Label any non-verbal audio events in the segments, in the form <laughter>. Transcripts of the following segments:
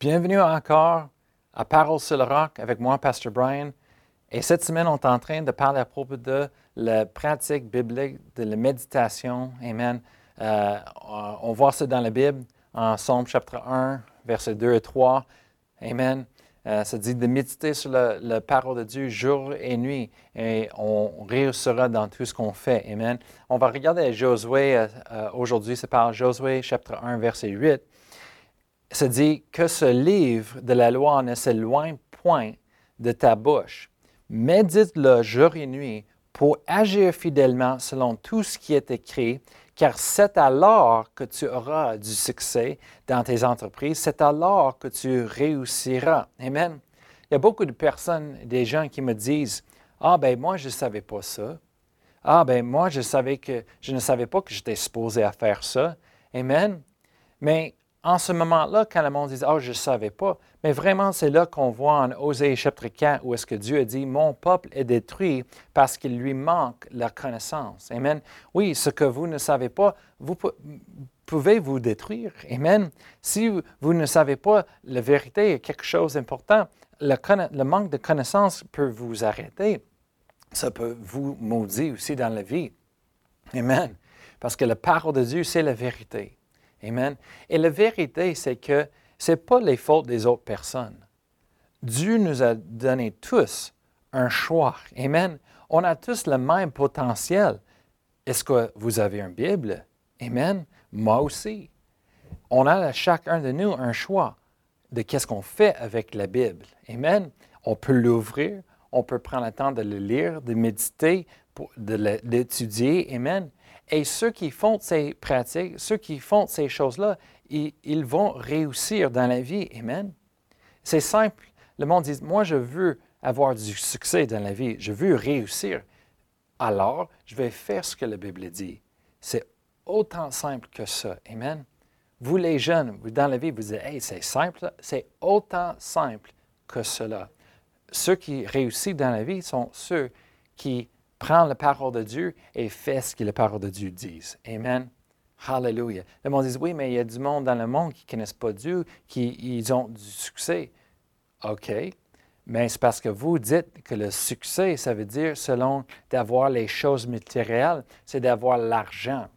Bienvenue encore à Parole sur le roc avec moi, Pasteur Brian. Et cette semaine, on est en train de parler à propos de la pratique biblique, de la méditation. Amen. Euh, on voit ça dans la Bible, en Somme chapitre 1, versets 2 et 3. Amen. Euh, ça dit de méditer sur la, parole de Dieu jour et nuit et on réussira dans tout ce qu'on fait. Amen. On va regarder Josué euh, euh, aujourd'hui. C'est par Josué chapitre 1, verset 8. Ça dit que ce livre de la loi ne s'éloigne point de ta bouche. Médite-le jour et nuit pour agir fidèlement selon tout ce qui est écrit, car c'est alors que tu auras du succès dans tes entreprises, c'est alors que tu réussiras. Amen. Il y a beaucoup de personnes, des gens qui me disent, ah ben moi je ne savais pas ça. Ah ben moi je savais que je ne savais pas que j'étais supposé à faire ça. Amen. Mais en ce moment-là, quand le monde dit oh, je ne savais pas, mais vraiment, c'est là qu'on voit en Osée chapitre 4 où est-ce que Dieu a dit Mon peuple est détruit parce qu'il lui manque la connaissance. Amen. Oui, ce que vous ne savez pas, vous pouvez vous détruire. Amen. Si vous ne savez pas la vérité est quelque chose d'important, le, le manque de connaissance peut vous arrêter. Ça peut vous maudire aussi dans la vie. Amen. Parce que la parole de Dieu, c'est la vérité. Amen. Et la vérité, c'est que ce n'est pas les fautes des autres personnes. Dieu nous a donné tous un choix. Amen. On a tous le même potentiel. Est-ce que vous avez une Bible? Amen. Moi aussi. On a chacun de nous un choix de qu'est-ce qu'on fait avec la Bible. Amen. On peut l'ouvrir, on peut prendre le temps de le lire, de méditer, de l'étudier. Amen. Et ceux qui font ces pratiques, ceux qui font ces choses-là, ils, vont réussir dans la vie. Amen. C'est simple. Le monde dit, moi, je veux avoir du succès dans la vie, je veux réussir. Alors, je vais faire ce que la Bible dit. C'est autant simple que ça. Amen. Vous, les jeunes, dans la vie, vous dites, hey, c'est simple. C'est autant simple que cela. Ceux qui réussissent dans la vie sont ceux qui prend la parole de Dieu et fait ce que la parole de Dieu dit. Amen. Hallelujah. Le monde dit, oui, mais il y a du monde dans le monde qui ne connaissent pas Dieu, qui ils ont du succès. OK. Mais c'est parce que vous dites que le succès, ça veut dire, selon d'avoir les choses matérielles, c'est d'avoir l'argent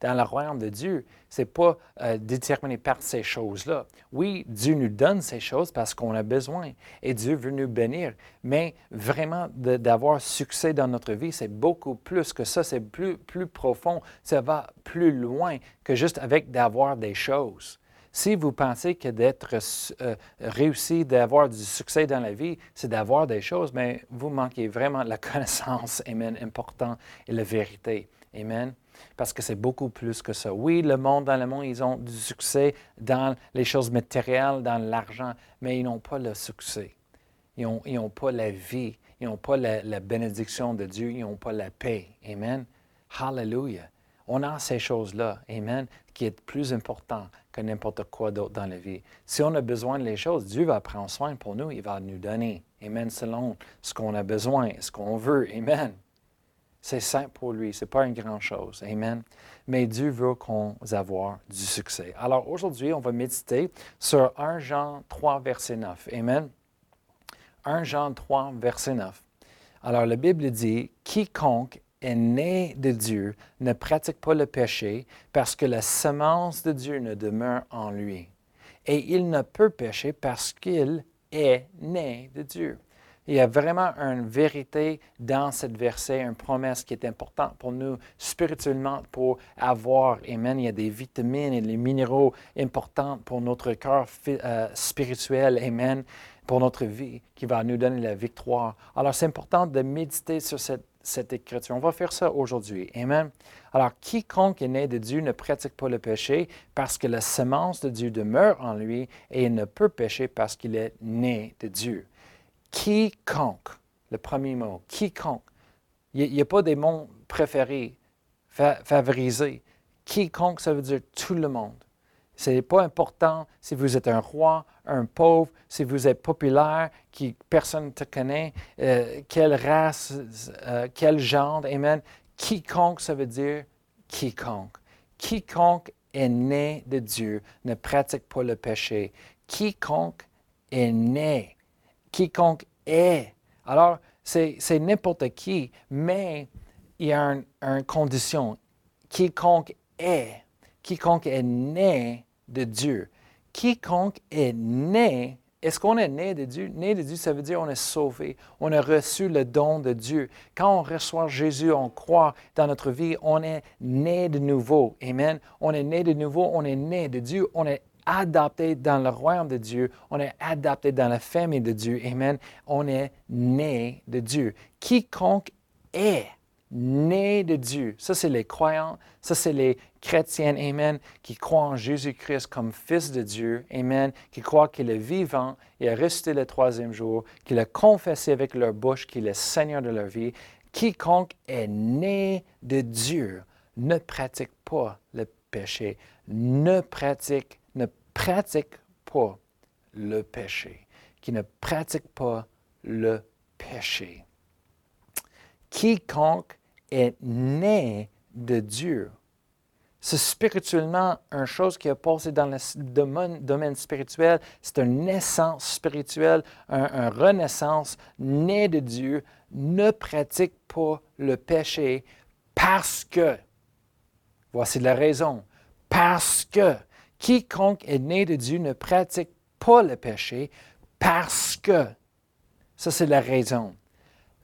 dans le royaume de Dieu, ce n'est pas euh, déterminé par ces choses-là. Oui, Dieu nous donne ces choses parce qu'on a besoin et Dieu veut nous bénir, mais vraiment d'avoir succès dans notre vie, c'est beaucoup plus que ça, c'est plus, plus profond, ça va plus loin que juste avec d'avoir des choses. Si vous pensez que d'être euh, réussi, d'avoir du succès dans la vie, c'est d'avoir des choses, mais vous manquez vraiment la <laughs> connaissance, amen, important, et la vérité. Amen. Parce que c'est beaucoup plus que ça. Oui, le monde, dans le monde, ils ont du succès dans les choses matérielles, dans l'argent, mais ils n'ont pas le succès. Ils n'ont pas la vie. Ils n'ont pas la, bénédiction de Dieu. Ils n'ont pas la paix. Amen. Hallelujah. On a ces choses-là, Amen, qui est plus important que n'importe quoi d'autre dans la vie. Si on a besoin de choses, Dieu va prendre soin pour nous. Il va nous donner. Amen, selon ce qu'on a besoin, ce qu'on veut. Amen. C'est simple pour lui, ce n'est pas une grande chose. Amen. Mais Dieu veut qu'on avoir du succès. Alors aujourd'hui, on va méditer sur 1 Jean 3, verset 9. Amen. 1 Jean 3, verset 9. Alors la Bible dit, quiconque est né de Dieu ne pratique pas le péché parce que la semence de Dieu ne demeure en lui. Et il ne peut pécher parce qu'il est né de Dieu. Il y a vraiment une vérité dans cette verset, une promesse qui est importante pour nous spirituellement pour avoir, Amen, il y a des vitamines et des minéraux importants pour notre cœur euh, spirituel, Amen, pour notre vie, qui va nous donner la victoire. Alors, c'est important de méditer sur cette, cette écriture. On va faire ça aujourd'hui. Amen. Alors, quiconque est né de Dieu ne pratique pas le péché parce que la semence de Dieu demeure en lui et il ne peut pécher parce qu'il est né de Dieu quiconque, le premier mot, quiconque. Il n'y a, pas des mots préférés, favorisés. Quiconque, ça veut dire tout le monde. Ce n'est pas important si vous êtes un roi, un pauvre, si vous êtes populaire, qui personne ne te connaît, euh, quelle race, euh, quel genre, amen. Quiconque, ça veut dire quiconque. Quiconque est né de Dieu ne pratique pas le péché, quiconque est né, quiconque est. Alors, c'est n'importe qui, mais il y a une condition. Quiconque est, quiconque est né de Dieu. Quiconque est né est-ce qu'on est né de Dieu? Né de Dieu, ça veut dire on est sauvé. On a reçu le don de Dieu. Quand on reçoit Jésus, on croit dans notre vie, on est né de nouveau. Amen. On est né de nouveau, on est né de Dieu, on est adapté dans le royaume de Dieu, on est adapté dans la famille de Dieu. Amen. On est né de Dieu. Quiconque est né de Dieu. Ça, c'est les croyants, ça, c'est les chrétiens, Amen, qui croient en Jésus-Christ comme Fils de Dieu, Amen, qui croient qu'il est vivant et a resté le troisième jour, qu'il a confessé avec leur bouche qu'il est Seigneur de leur vie. Quiconque est né de Dieu ne pratique pas le péché, ne pratique, pratique pas le péché, qui ne pratique pas le péché quiconque est né de Dieu. C'est spirituellement une chose qui a passé dans le domaine, spirituel. C'est une naissance spirituelle, une renaissance né de Dieu. Ne pratique pas le péché parce que, voici la raison, parce que quiconque est né de Dieu ne pratique pas le péché parce que, ça c'est la raison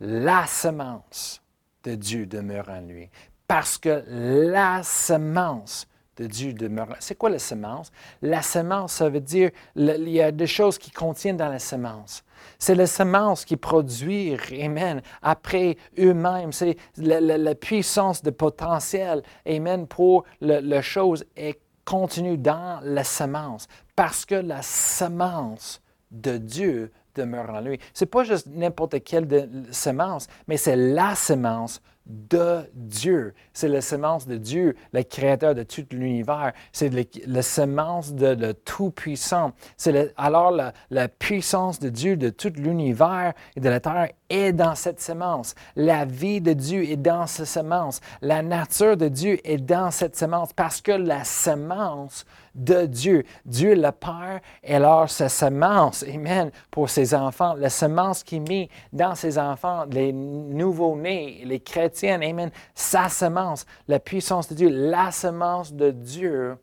la semence de Dieu demeure en lui. Parce que la semence de Dieu demeure. C'est quoi la semence? La semence, ça veut dire, il y a des choses qui contiennent dans la semence. C'est la semence qui produit, Amen, après eux-mêmes. C'est la, puissance de potentiel, Amen, pour la chose est contenue dans la semence. Parce que la semence de Dieu demeure en lui. Ce n'est pas juste n'importe quelle semence, mais c'est la semence de Dieu. C'est la semence de Dieu, le créateur de tout l'univers. C'est la semence de le Tout-Puissant. C'est alors la, puissance de Dieu de tout l'univers et de la terre est dans cette semence. La vie de Dieu est dans cette semence. La nature de Dieu est dans cette semence parce que la semence de Dieu. Dieu le Père est alors sa semence, Amen, pour ses enfants. La semence qui met dans ses enfants, les nouveaux-nés, les Amen, sa semence, la puissance de Dieu, la semence de Dieu,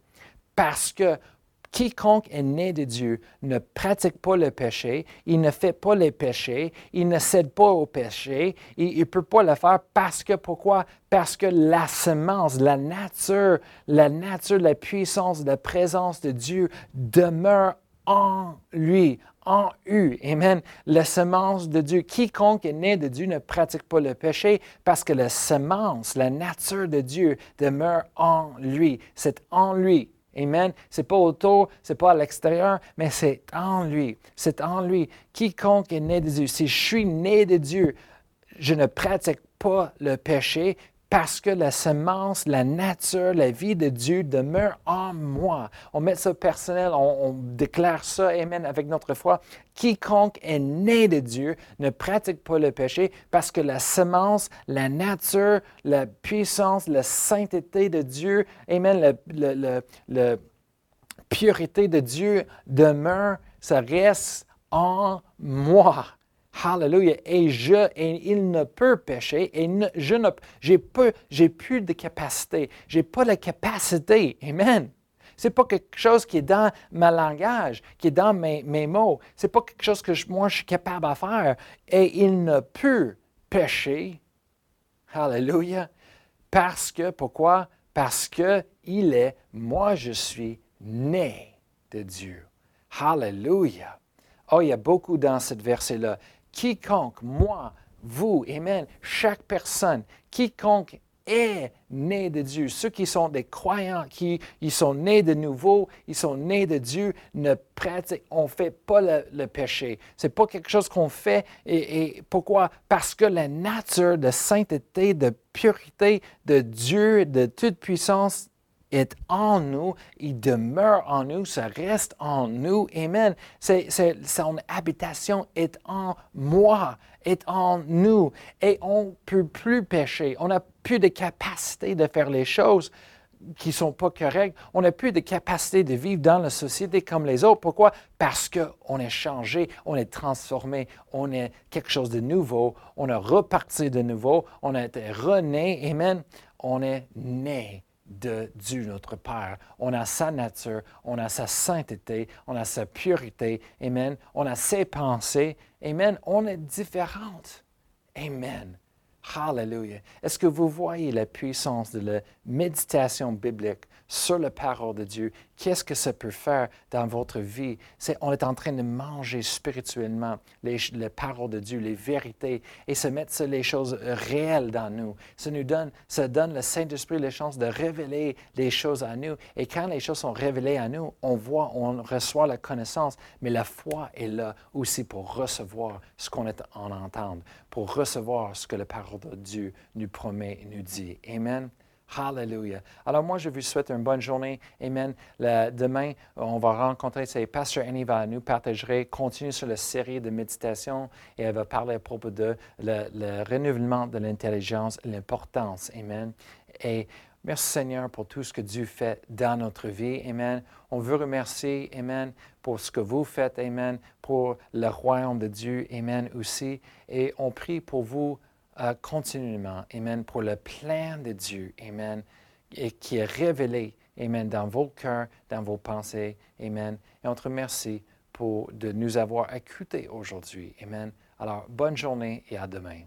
parce que Quiconque est né de Dieu ne pratique pas le péché, il ne fait pas les péchés, il ne cède pas au péché, il ne peut pas le faire parce que, pourquoi? Parce que la semence, la nature, la nature, la puissance, la présence de Dieu demeure en lui, en eux. Amen. La semence de Dieu. Quiconque est né de Dieu ne pratique pas le péché parce que la semence, la nature de Dieu demeure en lui. C'est en lui. Amen. C'est pas autour, c'est pas à l'extérieur, mais c'est en lui. C'est en lui. Quiconque est né de Dieu, si je suis né de Dieu, je ne pratique pas le péché parce que la semence, la nature, la vie de Dieu demeure en moi. On met ça personnel, on, déclare ça, Amen, avec notre foi. Quiconque est né de Dieu ne pratique pas le péché parce que la semence, la nature, la puissance, la sainteté de Dieu, Amen, la pureté de Dieu demeure, ça reste en moi. Hallelujah. Et je, et il ne peut pécher, et je ne, j'ai peu, j'ai plus de capacité. J'ai pas la capacité. Amen. C'est pas quelque chose qui est dans ma langage, qui est dans mes, mes mots. C'est pas quelque chose que moi je suis capable de faire. Et il ne peut pécher. Hallelujah. Parce que, pourquoi? Parce que il est, moi je suis né de Dieu. Hallelujah. Oh, il y a beaucoup dans ce verset-là quiconque, moi, vous, Amen, chaque personne, quiconque est né de Dieu. Ceux qui sont des croyants, qui ils sont nés de nouveau, ils sont nés de Dieu, ne pratiquent, on ne fait pas le, péché. Ce n'est pas quelque chose qu'on fait. Et, pourquoi? Parce que la nature de sainteté, de pureté de Dieu, de toute puissance, est en nous, il demeure en nous, ça reste en nous. Amen. son habitation est en moi, est en nous. Et on ne peut plus pécher. On n'a plus de capacité de faire les choses qui ne sont pas corrects. On n'a plus de capacité de vivre dans la société comme les autres. Pourquoi? Parce qu'on est changé, on est transformé, on est quelque chose de nouveau, on a reparti de nouveau, on a été rené. Amen. On est né de Dieu notre Père. On a sa nature, on a sa sainteté, on a sa pureté. Amen. On a ses pensées. Amen. On est différente. Amen. Hallelujah. Est-ce que vous voyez la puissance de la méditation biblique sur la parole de Dieu? Qu'est-ce que ça peut faire dans votre vie? On est en train de manger spirituellement les, les paroles de Dieu, les vérités, et se mettre les choses réelles dans nous. Ça nous donne, ça donne le Saint-Esprit la chance de révéler les choses à nous. Et quand les choses sont révélées à nous, on voit, on reçoit la connaissance, mais la foi est là aussi pour recevoir ce qu'on est en entendre, pour recevoir ce que la parole de Dieu nous promet et nous dit. Amen. Hallelujah. Alors moi, je vous souhaite une bonne journée. Amen. demain, on va rencontrer, c'est Pasteur Annie va nous partager, continuer sur la série de méditation et elle va parler à propos de le, renouvellement de l'intelligence, l'importance. Amen. Et merci Seigneur pour tout ce que Dieu fait dans notre vie. Amen. On veut remercier, Amen, pour ce que vous faites. Amen. Pour le royaume de Dieu. Amen aussi. Et on prie pour vous continuellement, Amen, pour le plan de Dieu, Amen, et qui est révélé, Amen, dans vos cœurs, dans vos pensées, Amen. Et on te remercie pour de nous avoir écoutés aujourd'hui, Amen. Alors, bonne journée et à demain.